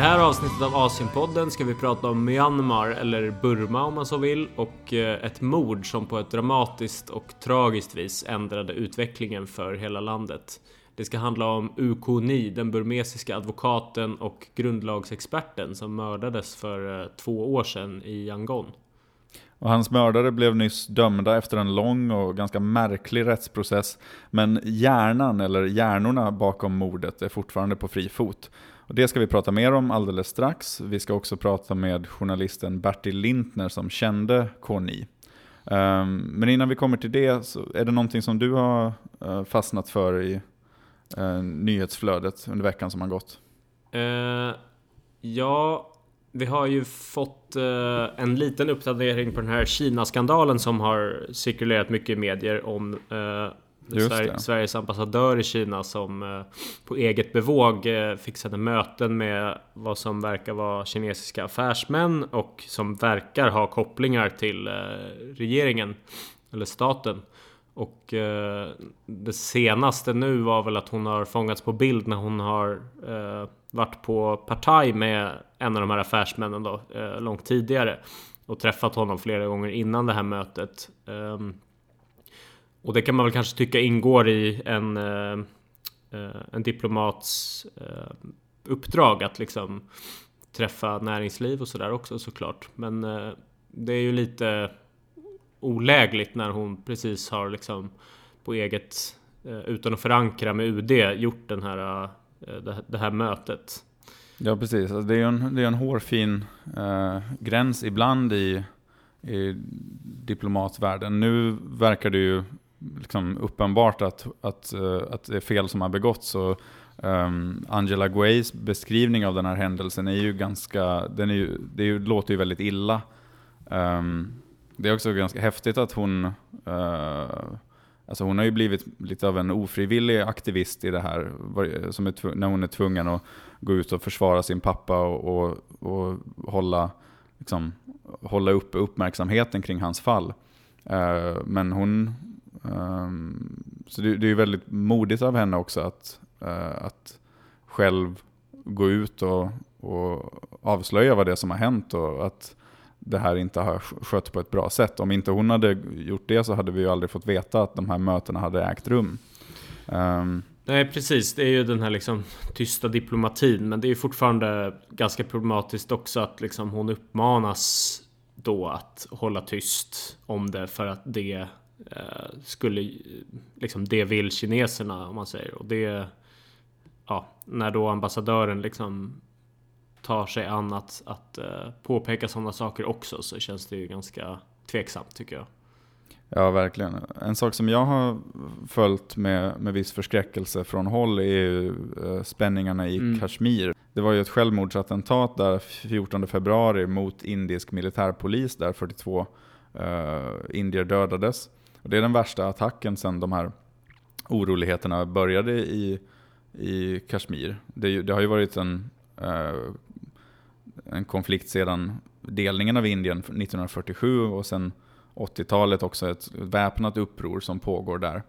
I det här avsnittet av Asienpodden ska vi prata om Myanmar, eller Burma om man så vill, och eh, ett mord som på ett dramatiskt och tragiskt vis ändrade utvecklingen för hela landet. Det ska handla om U.K. Ni, den burmesiska advokaten och grundlagsexperten som mördades för eh, två år sedan i Yangon. Och hans mördare blev nyss dömda efter en lång och ganska märklig rättsprocess. Men hjärnan, eller hjärnorna bakom mordet, är fortfarande på fri fot. Och det ska vi prata mer om alldeles strax. Vi ska också prata med journalisten Bertil Lintner som kände Koni. Um, ehm, men innan vi kommer till det, så är det någonting som du har uh, fastnat för i uh, nyhetsflödet under veckan som har gått? Uh, ja, vi har ju fått uh, en liten uppdatering på den här Kina-skandalen som har cirkulerat mycket i medier om uh, Sver Sveriges ambassadör i Kina som uh, på eget bevåg fixade möten med vad som verkar vara kinesiska affärsmän och som verkar ha kopplingar till regeringen eller staten. Och det senaste nu var väl att hon har fångats på bild när hon har varit på partaj med en av de här affärsmännen då, eh, långt tidigare. Och träffat honom flera gånger innan det här mötet. Ehm, och det kan man väl kanske tycka ingår i en, eh, eh, en diplomats eh, uppdrag att liksom träffa näringsliv och sådär också såklart. Men det är ju lite olägligt när hon precis har liksom på eget utan att förankra med UD gjort den här Eh, det, det här mötet. Ja, precis. Alltså, det är en, det är en hårfin eh, gräns ibland i, i diplomatvärlden. Nu verkar det ju liksom uppenbart att, att, eh, att det är fel som har begåtts. Och, um, Angela Guays beskrivning av den här händelsen är ju ganska, den är ju, det är ju, låter ju väldigt illa. Um, det är också ganska häftigt att hon uh, Alltså hon har ju blivit lite av en ofrivillig aktivist i det här, som är när hon är tvungen att gå ut och försvara sin pappa och, och, och hålla, liksom, hålla upp uppmärksamheten kring hans fall. Uh, men hon, um, så det, det, är väldigt modigt av henne också att, uh, att själv gå ut och, och avslöja vad det är som har hänt och att det här inte har skött på ett bra sätt. Om inte hon hade gjort det så hade vi ju aldrig fått veta att de här mötena hade ägt rum. Um, Nej precis, det är ju den här liksom tysta diplomatin. Men det är ju fortfarande ganska problematiskt också att liksom hon uppmanas då att hålla tyst om det för att det eh, skulle, liksom det vill kineserna om man säger. Och det, ja, när då ambassadören liksom tar sig an att, att uh, påpeka sådana saker också så känns det ju ganska tveksamt tycker jag. Ja, verkligen. En sak som jag har följt med, med viss förskräckelse från håll är ju uh, spänningarna i mm. Kashmir. Det var ju ett självmordsattentat där 14 februari mot indisk militärpolis där 42 uh, eh, indier dödades. Och det är den värsta attacken sedan de här oroligheterna började i, i Kashmir. Det, det har ju varit en uh, en konflikt sedan delningen av Indien 1947 och sen 80-talet också ett väpnat uppror som pågår där.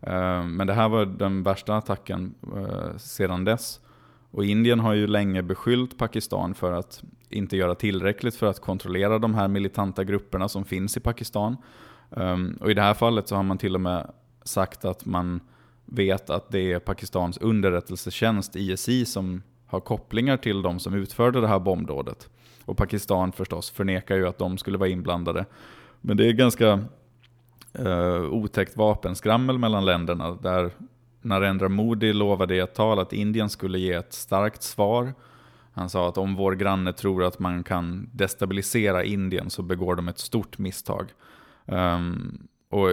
Eh, men det här var den värsta attacken eh, sedan dess. Och Indien har ju länge beskyllt Pakistan för att inte göra tillräckligt för att kontrollera de här militanta grupperna som finns i Pakistan. Ehm, och i det här fallet så har man till och med sagt att man vet att det är Pakistans underrättelsetjänst, ISI, som har kopplingar till de som utförde det här bombdådet. Och Pakistan förstås förnekar ju att de skulle vara inblandade. Men det är ganska eh, otäckt vapenskrammel mellan länderna där Narendra Modi lovade i ett tal att Indien skulle ge ett starkt svar. Han sa att om vår granne tror att man kan destabilisera Indien så begår de ett stort misstag. Um, och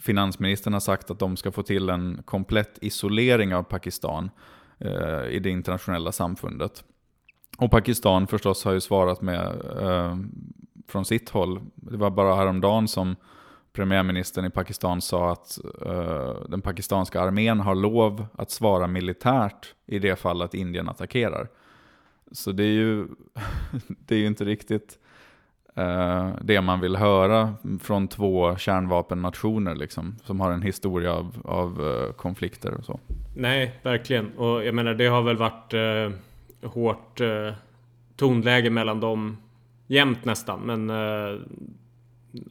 finansministern har sagt att de ska få till en komplett isolering av Pakistan Eh, i det internationella samfundet. Och Pakistan förstås har ju svarat med eh, från sitt håll. Det var bara häromdagen som premiärministern i Pakistan sa att eh, den pakistanska armén har lov att svara militärt i det fall att Indien attackerar. Så det är ju, det är ju inte riktigt eh, det man vill höra från två kärnvapennationer liksom, som har en historia av, av eh, konflikter och så. Nej, verkligen. Och jag menar det har väl varit eh, hårt eh, tonläge mellan dem jämt nästan. Men eh,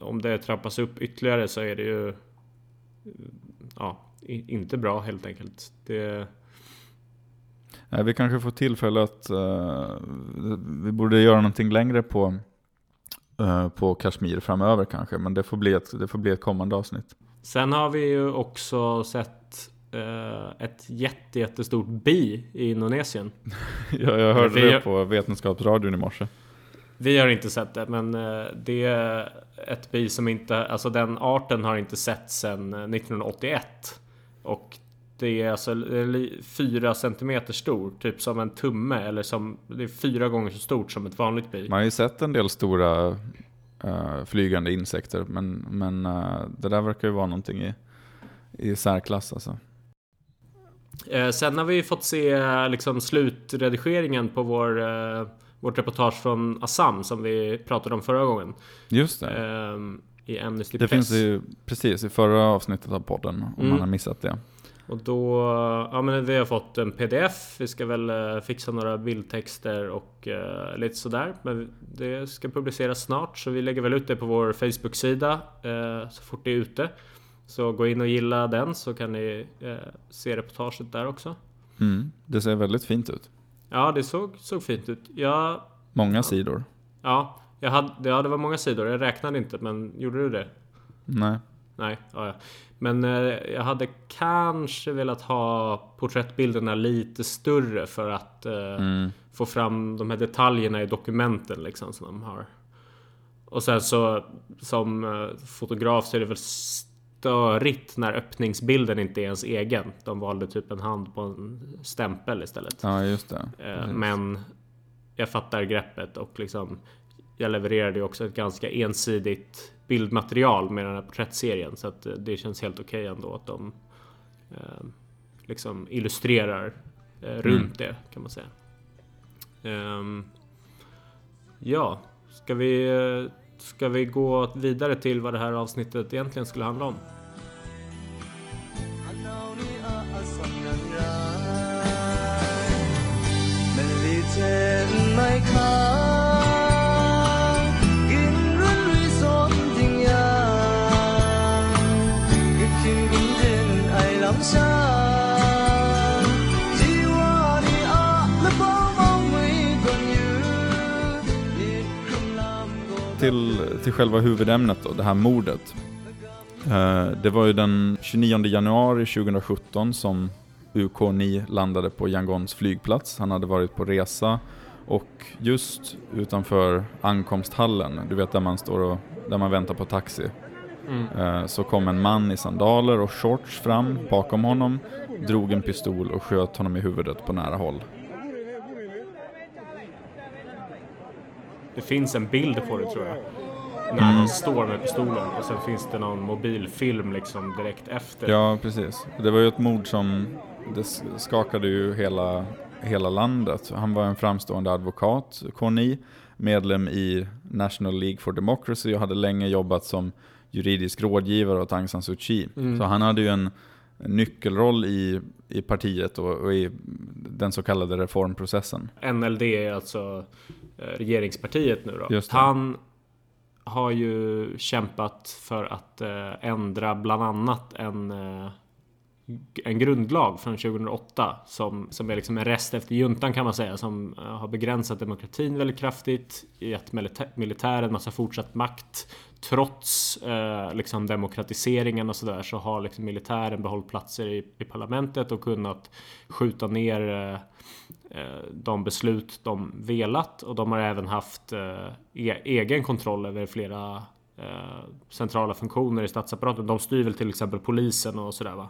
om det trappas upp ytterligare så är det ju ja, inte bra helt enkelt. Det... Nej, vi kanske får tillfälle att vi borde göra någonting längre på, på Kashmir framöver kanske. Men det får, bli ett, det får bli ett kommande avsnitt. Sen har vi ju också sett uh, ett jätte, jättestort bi i Indonesien. ja, jag hörde det på Vetenskapsradion i morse. Vi har inte sett det, men det är ett bi som inte, alltså den arten har inte sett sedan 1981. Och det är alltså fyra centimeter stor, typ som en tumme eller som det är fyra gånger så stort som ett vanligt bi. Man har ju sett en del stora uh, flygande insekter, men, men uh, det där verkar ju vara någonting i, i särklass alltså. Uh, sen har vi fått se liksom slutredigeringen på vår vårt reportage från Assam som vi pratade om förra gången. Just det. Ehm, I Amnesty Det Press. finns ju precis i förra avsnittet av podden om mm. man har missat det. Och då, ja men vi har fått en pdf. Vi ska väl uh, fixa några bildtexter och uh, lite sådär. Men det ska publiceras snart så vi lägger väl ut det på vår Facebook-sida uh, så fort det är ute. Så gå in och gilla den så kan ni se reportaget där också. Mm, det ser väldigt fint ut. Ja, det såg, såg fint ut. Jag, många sidor. Ja, jag hade, ja, det var många sidor. Jag räknade inte, men gjorde du det? Nej. Nej, ja, ja. Men eh, jag hade kanske velat ha porträttbilderna lite större för att eh, mm. få fram de här detaljerna i dokumenten liksom som de har. Och sen så som eh, fotograf så är det väl störigt när öppningsbilden inte är ens egen. De valde typ en hand på en stämpel istället. Ja, just det. Eh, men jag fattar greppet och liksom jag levererade ju också ett ganska ensidigt bildmaterial med den här porträttserien så att eh, det känns helt okej okay ändå att de eh, liksom illustrerar eh, runt mm. det kan man säga. Um, ja, ska vi eh, Ska vi gå vidare till vad det här avsnittet egentligen skulle handla om? till, till själva huvudämnet då, det här mordet. Eh, det var ju den 29 januari 2017 som UK9 landade på Yangons flygplats. Han hade varit på resa och just utanför ankomsthallen, du vet där man står och där man väntar på taxi, mm. Eh, så kom en man i sandaler och shorts fram bakom honom, drog en pistol och sköt honom i huvudet på nära håll. Det finns en bild på det tror jag. När mm. han står med pistolen och sen finns det någon mobilfilm liksom direkt efter. Ja, precis. Det var ju ett mord som det skakade ju hela, hela landet. Han var en framstående advokat, Koni, medlem i National League for Democracy och hade länge jobbat som juridisk rådgivare åt Aung San Suu Kyi. Mm. Så han hade ju en, en nyckelroll i, i partiet och, och, i den så kallade reformprocessen. NLD är alltså Eh, regeringspartiet nu då. Han har ju kämpat för att eh, ändra bland annat en eh, en grundlag från 2008 som, som är liksom en rest efter juntan kan man säga som eh, har begränsat demokratin väldigt kraftigt, gett militären massa fortsatt makt. Trots eh, liksom demokratiseringen och sådär så har liksom militären behållit platser i, i parlamentet och kunnat skjuta ner eh, eh de beslut de velat och de har även haft eh, e-, egen kontroll över flera eh, centrala funktioner i statsapparaten. De styr väl till exempel polisen och sådär va?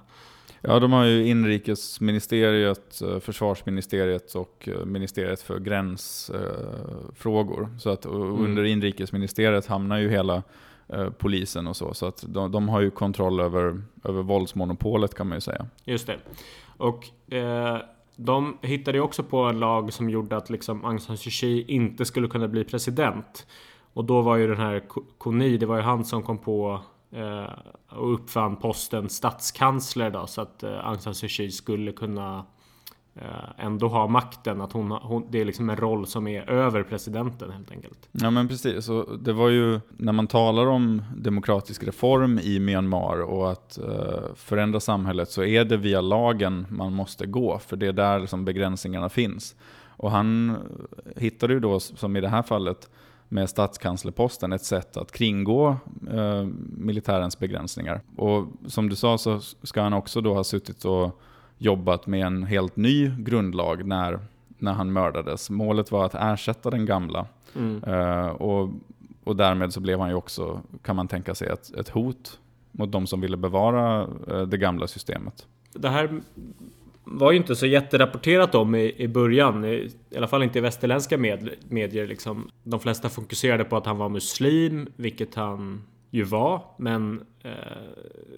Ja, de har ju inrikesministeriet, försvarsministeriet och ministeriet för gränsfrågor. Så att mm. under inrikesministeriet hamnar ju hela polisen och så. Så att de, de, har ju kontroll över, över våldsmonopolet kan man ju säga. Just det. Och eh, de hittade ju också på en lag som gjorde att liksom Aung San Suu Kyi inte skulle kunna bli president. Och då var ju den här Koni, det var ju han som kom på eh, Eh, och uppfann posten statskansler då så att eh, Aung San Suu Kyi skulle kunna eh, ändå ha makten. Att hon, hon, det är liksom en roll som är över presidenten helt enkelt. Ja men precis. Så det var ju när man talar om demokratisk reform i Myanmar och att uh, förändra samhället så är det via lagen man måste gå. För det är där liksom begränsningarna finns. Och han hittade ju då, som i det här fallet, med statskanslerposten ett sätt att kringgå eh, militärens begränsningar. Och som du sa så ska han också då ha suttit och jobbat med en helt ny grundlag när, när han mördades. Målet var att ersätta den gamla. Mm. Eh, och, och därmed så blev han ju också, kan man tänka sig, ett, ett hot mot de som ville bevara eh, det gamla systemet. Det här var ju inte så jätterapporterat om i, i början. I, I alla fall inte i västerländska med, medier. Liksom. De flesta fokuserade på att han var muslim, vilket han ju var. Men eh,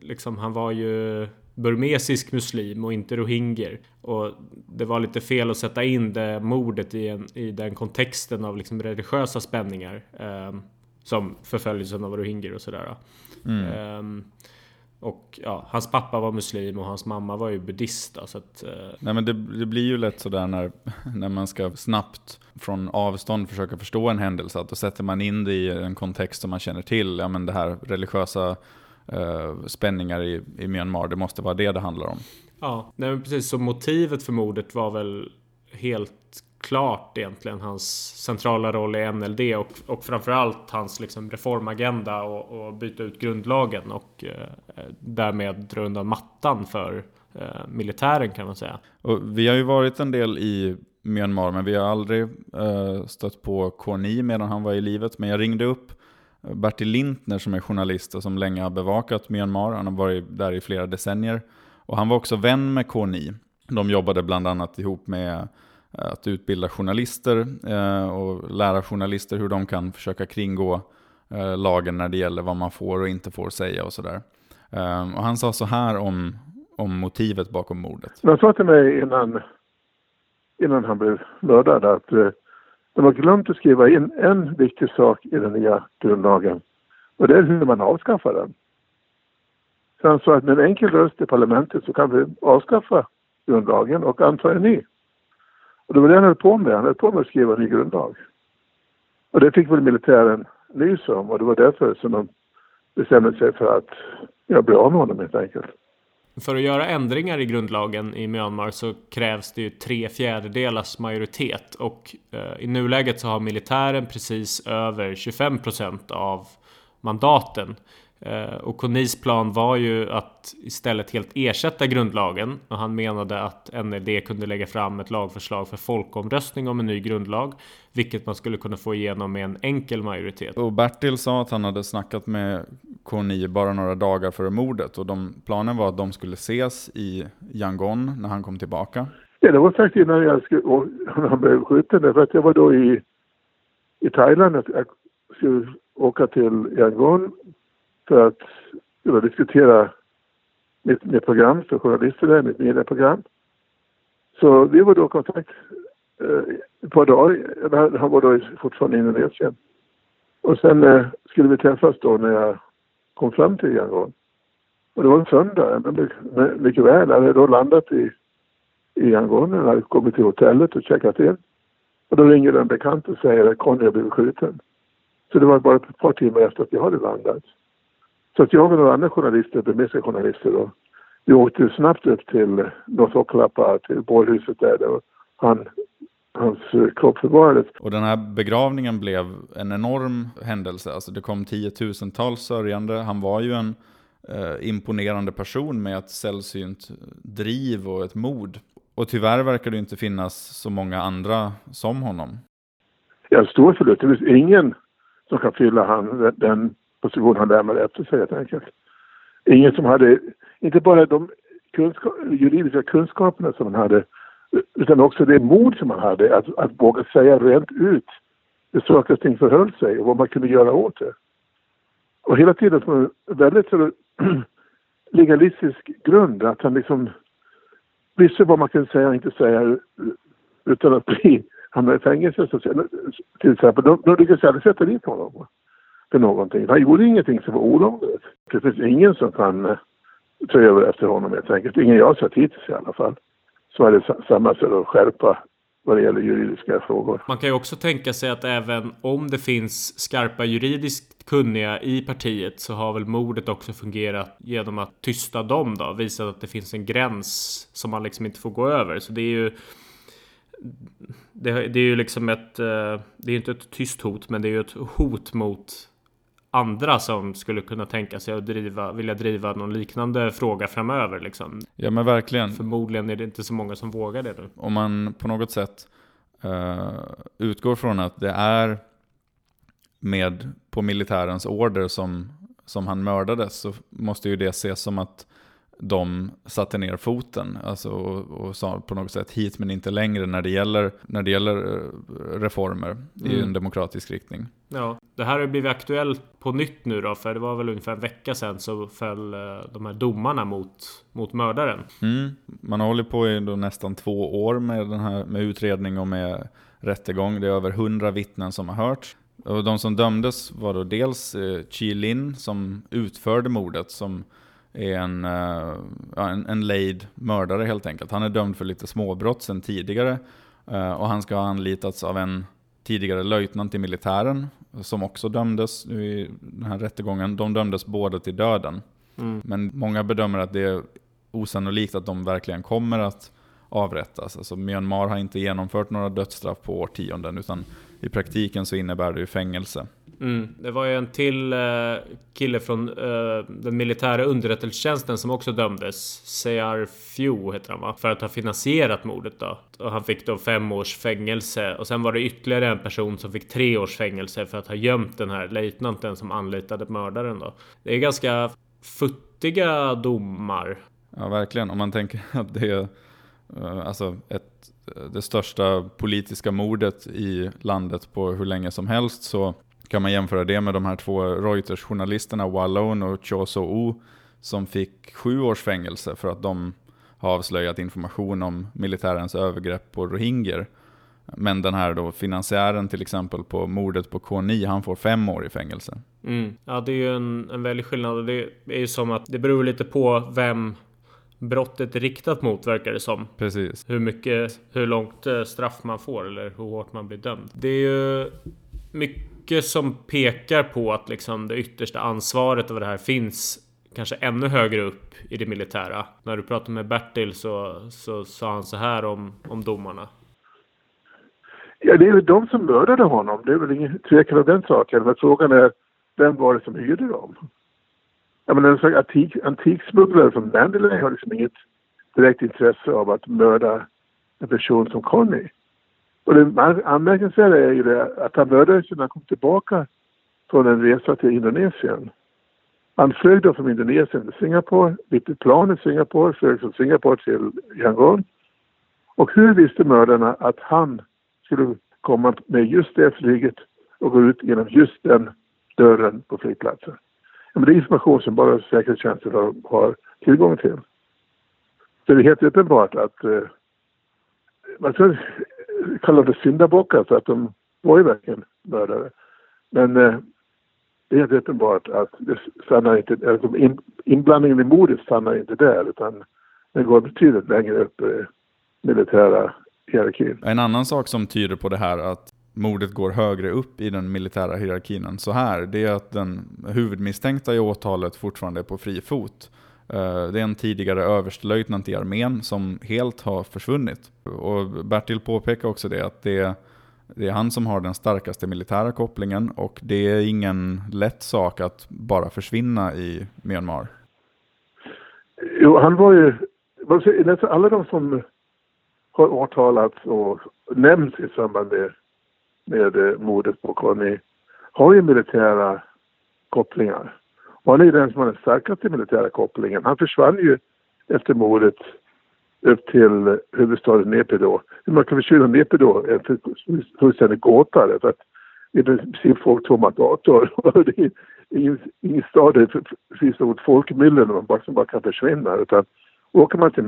liksom, han var ju burmesisk muslim och inte rohingyer. Och det var lite fel att sätta in det mordet i, en, i den kontexten av liksom religiösa spänningar. Eh, som förföljelsen av rohingyer och sådär. Mm. Eh, och ja, hans pappa var muslim och hans mamma var ju buddhist. Så att, eh... Nej, men det, det, blir ju lätt sådär när, när man ska snabbt från avstånd försöka förstå en händelse. Att då sätter man in det i en kontext som man känner till. Ja, men det här religiösa eh, spänningar i, i Myanmar, det måste vara det det handlar om. Ja, nej, precis. Så motivet för mordet var väl helt klart egentligen hans centrala roll i NLD och, och framförallt hans liksom reformagenda och, och byta ut grundlagen och eh, därmed dra undan mattan för eh, militären kan man säga. Och vi har ju varit en del i Myanmar men vi har aldrig eh, stött på Korni medan han var i livet. Men jag ringde upp eh, Bertil Lintner som är journalist och som länge har bevakat Myanmar. Han har varit där i flera decennier. Och han var också vän med Korni. De jobbade bland annat ihop med Eh, att utbilda journalister eh, och lära journalister hur de kan försöka kringgå eh, lagen när det gäller vad man får och inte får säga och sådär. Eh, och han sa så här om, om motivet bakom mordet. Han sa till mig innan, innan han blev mördad att eh, de har glömt att skriva in en viktig sak i den nya grundlagen och det är hur man avskaffar den. Så han sa att med en enkel röst i parlamentet så kan vi avskaffa grundlagen och anta en ny. Och det var det han höll på med. Han höll på med att skriva en ny grundlag. Och det fick väl militären nys om och det var därför som de bestämde sig för att jag bli av med honom helt enkelt. För att göra ändringar i grundlagen i Myanmar så krävs det ju tre fjärdedelars majoritet och eh, i nuläget så har militären precis över 25 procent av mandaten. Eh, och Konis plan var ju att istället helt ersätta grundlagen och han menade att NLD kunde lägga fram ett lagförslag för folkomröstning om en ny grundlag, vilket man skulle kunna få igenom med en enkel majoritet. Och Bertil sa att han hade snackat med Koni bara några dagar före mordet och de, planen var att de skulle ses i Yangon när han kom tillbaka. Ja, det var faktiskt innan jag skulle, när han blev skjuten, för att jag var då i, i Thailand. Jag skulle åka till Yangon för att kunna diskutera mitt, mitt program för journalister där, mitt medieprogram. Så vi var då i kontakt eh, ett par dagar. Han var då fortfarande i Indonesien. Och sen eh, skulle vi träffas då när jag kom fram till Yangon. Och det var en söndag, men mycket väl. Jag hade då landat i, i Yangon. Jag hade kommit till hotellet och checkat in. Och då ringer en bekant och säger att Conny har blivit skjuten. Så det var bara ett par timmar efter att jag hade landat. Så att jag och några andra journalister, burmesiska journalister då, vi åkte snabbt upp till North till bårhuset där, där han, hans kropp förvarades. Och den här begravningen blev en enorm händelse. Alltså det kom tiotusentals sörjande. Han var ju en eh, imponerande person med ett sällsynt driv och ett mod. Och tyvärr verkar det inte finnas så många andra som honom. Ja, stor förlust. Det finns ingen som kan fylla han, den position han lämnade efter sig helt enkelt. Ingen som hade, inte bara de kunskap, juridiska kunskaperna som han hade, utan också det mod som han hade att, att våga säga rent ut hur saker och ting förhöll sig och vad man kunde göra åt det. Och hela tiden på en väldigt så, legalistisk grund, att han liksom visste vad man kunde säga och inte säga utan att bli hamna i fängelse. Så, till exempel, de, de lyckades aldrig sätta dit honom för någonting. Han gjorde ingenting som var olagligt. Det finns ingen som kan eh, ta över efter honom helt enkelt. Ingen jag har sett hittills i alla fall. så är det samma sätt att skärpa vad det gäller juridiska frågor. Man kan ju också tänka sig att även om det finns skarpa juridiskt kunniga i partiet så har väl mordet också fungerat genom att tysta dem då, visat att det finns en gräns som man liksom inte får gå över. Så det är ju det, det är ju liksom ett, eh, det är inte ett tyst hot, men det är ju ett hot mot andra som skulle kunna tänka sig att driva, vilja driva någon liknande fråga framöver. Liksom. Ja men verkligen. Förmodligen är det inte så många som vågar det nu. Om man på något sätt uh, utgår från att det är med på militärens order som, som han mördades så måste ju det ses som att de satte ner foten alltså, och, och, sa på något sätt hit men inte längre när det gäller, när det gäller eh, reformer mm. i en demokratisk riktning. Ja, det här har blivit aktuellt på nytt nu då, för det var väl ungefär en vecka sedan så föll eh, de här domarna mot, mot mördaren. Mm. Man har hållit på i då nästan två år med, den här, med utredning och med rättegång. Det är över hundra vittnen som har hörts. Och de som dömdes var då dels eh, Chi Lin som utförde mordet, som är en, eh, en, en lejd mördare helt enkelt. Han är dömd för lite småbrott sedan tidigare eh, och han ska ha anlitats av en tidigare löjtnant i militären som också dömdes i den här rättegången. De dömdes båda till döden. Mm. Men många bedömer att det är osannolikt att de verkligen kommer att avrättas. Alltså Myanmar har inte genomfört några dödsstraff på årtionden utan i praktiken så innebär det ju fängelse. Mm. Det var ju en till uh, kille från uh, den militära underrättelsetjänsten som också dömdes. Seyar Few heter han va? För att ha finansierat mordet då. Och han fick då fem års fängelse. Och sen var det ytterligare en person som fick tre års fängelse för att ha gömt den här löjtnanten som anlitade mördaren då. Det är ganska futtiga domar. Ja, verkligen. Om man tänker att det är uh, alltså ett det största politiska mordet i landet på hur länge som helst så kan man jämföra det med de här två Reuters-journalisterna Wallone och Cho So-O som fick sju års fängelse för att de har avslöjat information om militärens övergrepp på rohingyer. Men den här då finansiären till exempel på mordet på K9, han får fem år i fängelse. Mm. Ja, det är ju en, en väldig skillnad. Det är ju som att det beror lite på vem brottet är riktat mot verkar det som. Precis. Hur mycket, hur långt eh, straff man får eller hur hårt man blir dömd. Det är ju mycket mycket som pekar på att liksom det yttersta ansvaret över det här finns kanske ännu högre upp i det militära. När du pratade med Bertil så, så sa han så här om, om domarna. Ja, det är ju de som mördade honom. Det är väl ingen tvekan om den saken. Men frågan är, vem var det som hyrde dem? Jag menar, en sån antik, antiksmugglare som Mandalay har liksom inget direkt intresse av att mörda en person som Conny. Och det anmärkningsvärda är ju det att han mördades när han kom tillbaka från en resa till Indonesien. Han flög då från Indonesien till Singapore, bytte plan i Singapore, flög från Singapore till Yangon. Och hur visste mördarna att han skulle komma med just det flyget och gå ut genom just den dörren på flygplatsen? Men det är information som bara säkerhetstjänsten har, har tillgång till. Så det är helt uppenbart att eh, man ska kallade syndabockar alltså för att de var ju verkligen mördare. Men eh, det är helt uppenbart att det stannar inte, alltså in, inblandningen i mordet stannar inte där utan den går betydligt längre upp i militära hierarkin. En annan sak som tyder på det här att mordet går högre upp i den militära hierarkin än så här, det är att den huvudmisstänkta i åtalet fortfarande är på fri fot. Eh, det är en tidigare överstelöjtnant i armén som helt har försvunnit. Och Bertil påpekar också det, att det är, det är han som har den starkaste militära kopplingen och det är ingen lätt sak att bara försvinna i Myanmar. Jo, han var ju, alla de som har åtalats och nämnts i samband med med eh, mordet på Conny har ju militära kopplingar. Och han är ju den som har den starkaste militära kopplingen. Han försvann ju efter mordet upp till huvudstaden Nepido. Hur man kan försvinna Nepido är en fullständig gåta därför att i princip folk tomma gator. det är ingen, ingen stad där det finns något folkmylle man bara, som bara kan försvinna utan åker man till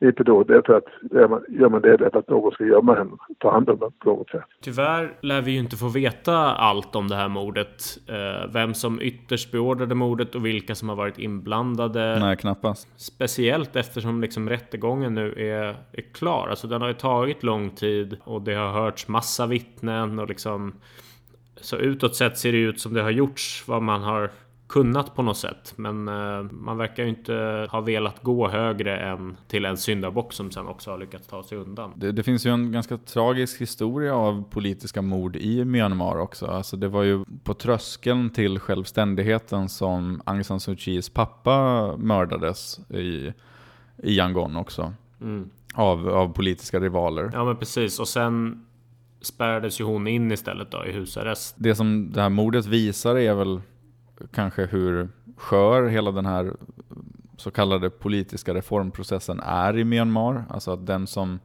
Ipedor. Det är för att gör man, gör man det därför att någon ska gömma henne, ta hand om henne på något sätt. Tyvärr lär vi ju inte få veta allt om det här mordet. Eh, vem som ytterst beordrade mordet och vilka som har varit inblandade. Nej, knappast. Speciellt eftersom liksom rättegången nu är, är klar. Alltså den har ju tagit lång tid och det har hörts massa vittnen och liksom så utåt sett ser det ut som det har gjorts vad man har kunnat på något sätt. Men eh, man verkar ju inte ha velat gå högre än till en syndabock som sen också har lyckats ta sig undan. Det, det, finns ju en ganska tragisk historia av politiska mord i Myanmar också. Alltså det var ju på tröskeln till självständigheten som Aung San Suu Kyis pappa mördades i, i Yangon också. Mm. Av, av politiska rivaler. Ja men precis. Och sen spärrades ju hon in istället då i husarrest. Det som det här mordet visar är väl kanske hur skör hela den här så kallade politiska reformprocessen är i Myanmar. Alltså att den som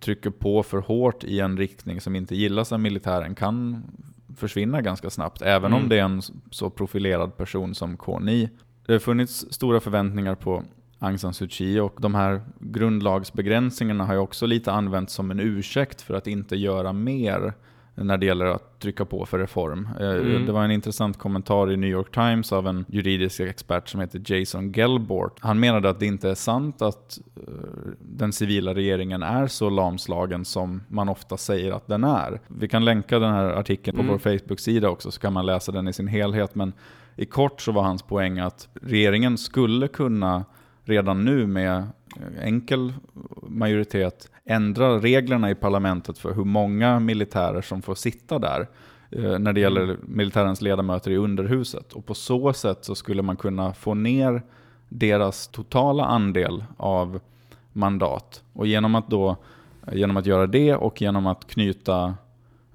trycker på för hårt i en riktning som inte gillas av militären kan försvinna ganska snabbt. Även mm. om det är en så profilerad person som Kony. Det har funnits stora förväntningar på Aung San Suu Kyi och de här grundlagsbegränsningarna har ju också lite använts som en ursäkt för att inte göra mer när det gäller att trycka på för reform. Eh, mm. Det var en intressant kommentar i New York Times av en juridisk expert som heter Jason Gelbort. Han menade att det inte är sant att eh, den civila regeringen är så lamslagen som man ofta säger att den är. Vi kan länka den här artikeln på mm. vår Facebook-sida också så kan man läsa den i sin helhet. Men i kort så var hans poäng att regeringen skulle kunna redan nu med enkel majoritet ändra reglerna i parlamentet för hur många militärer som får sitta där eh, när det gäller mm. militärens ledamöter i underhuset. Och på så sätt så skulle man kunna få ner deras totala andel av mandat. Och genom att, då, genom att göra det och genom att knyta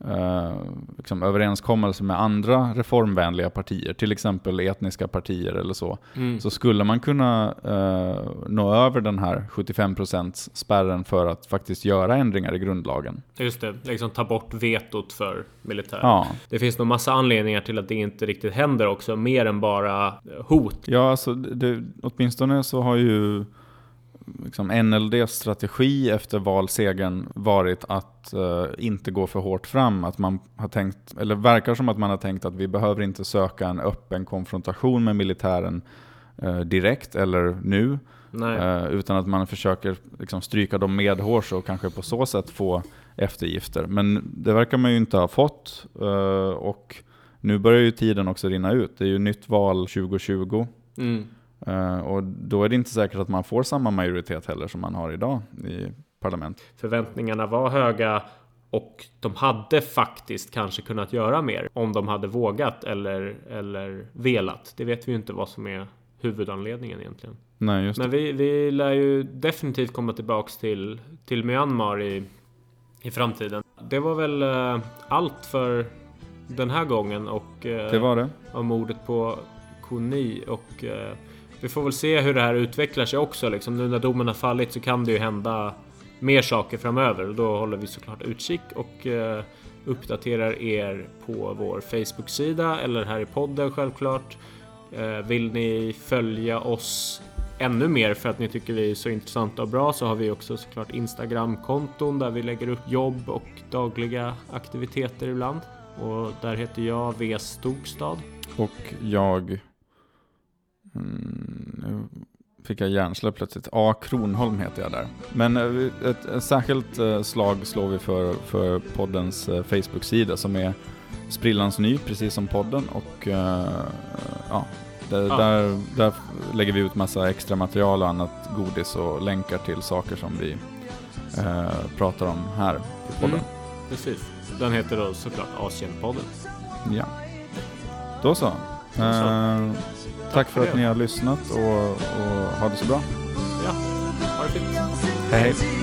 eh, liksom överenskommelser med andra reformvänliga partier, till exempel etniska partier eller så, mm. så skulle man kunna eh, nå över den här 75% spärren för att faktiskt göra ändringar i grundlagen. Just det, liksom ta bort vetot för militären. Ja. Det finns nog massa anledningar till att det inte riktigt händer också, mer än bara hot. Ja, alltså det, åtminstone så har ju liksom NLDs strategi efter valsegern varit att uh, inte gå för hårt fram. Att man har tänkt, eller verkar som att man har tänkt att vi behöver inte söka en öppen konfrontation med militären uh, direkt eller nu. Uh, utan att man försöker liksom, stryka dem medhårs och kanske på så sätt få eftergifter. Men det verkar man ju inte ha fått. och nu börjar ju tiden också rinna ut. Det är ju nytt val 2020. Mm. Uh, och då är det inte säkert att man får samma majoritet heller som man har idag i parlament. Förväntningarna var höga och de hade faktiskt kanske kunnat göra mer om de hade vågat eller, eller velat. Det vet vi ju inte vad som är huvudanledningen egentligen. Nej, just Men vi, vi lär ju definitivt komma tillbaks till, till Myanmar i, i framtiden. Det var väl uh, allt för den här gången och... Uh, det var det. Om mordet på Koni och vi får väl se hur det här utvecklar sig också. Liksom. Nu när domen har fallit så kan det ju hända mer saker framöver och då håller vi såklart utkik och eh, uppdaterar er på vår Facebook-sida eller här i podden självklart. Eh, vill ni följa oss ännu mer för att ni tycker vi är så intressanta och bra så har vi också såklart Instagram-konton där vi lägger upp jobb och dagliga aktiviteter ibland. Och där heter jag V Stogstad. Och jag Mm, fick jag hjärnsläpp plötsligt. A. Kronholm heter jag där. Men eh, ett, ett särskilt eh, slag slår vi för, för poddens eh, Facebook-sida som är sprillans ny, precis som podden. Och ja, där, ja. Där, där, lägger vi ut massa extra material och annat godis och länkar till saker som vi eh, pratar om här i podden. Mm, precis. Den heter då såklart Asienpodden. Ja. Då så. Då så. Eh, Tack för att ni har lyssnat och, och ha det så bra. Ja, ha det fint. Hej, hej.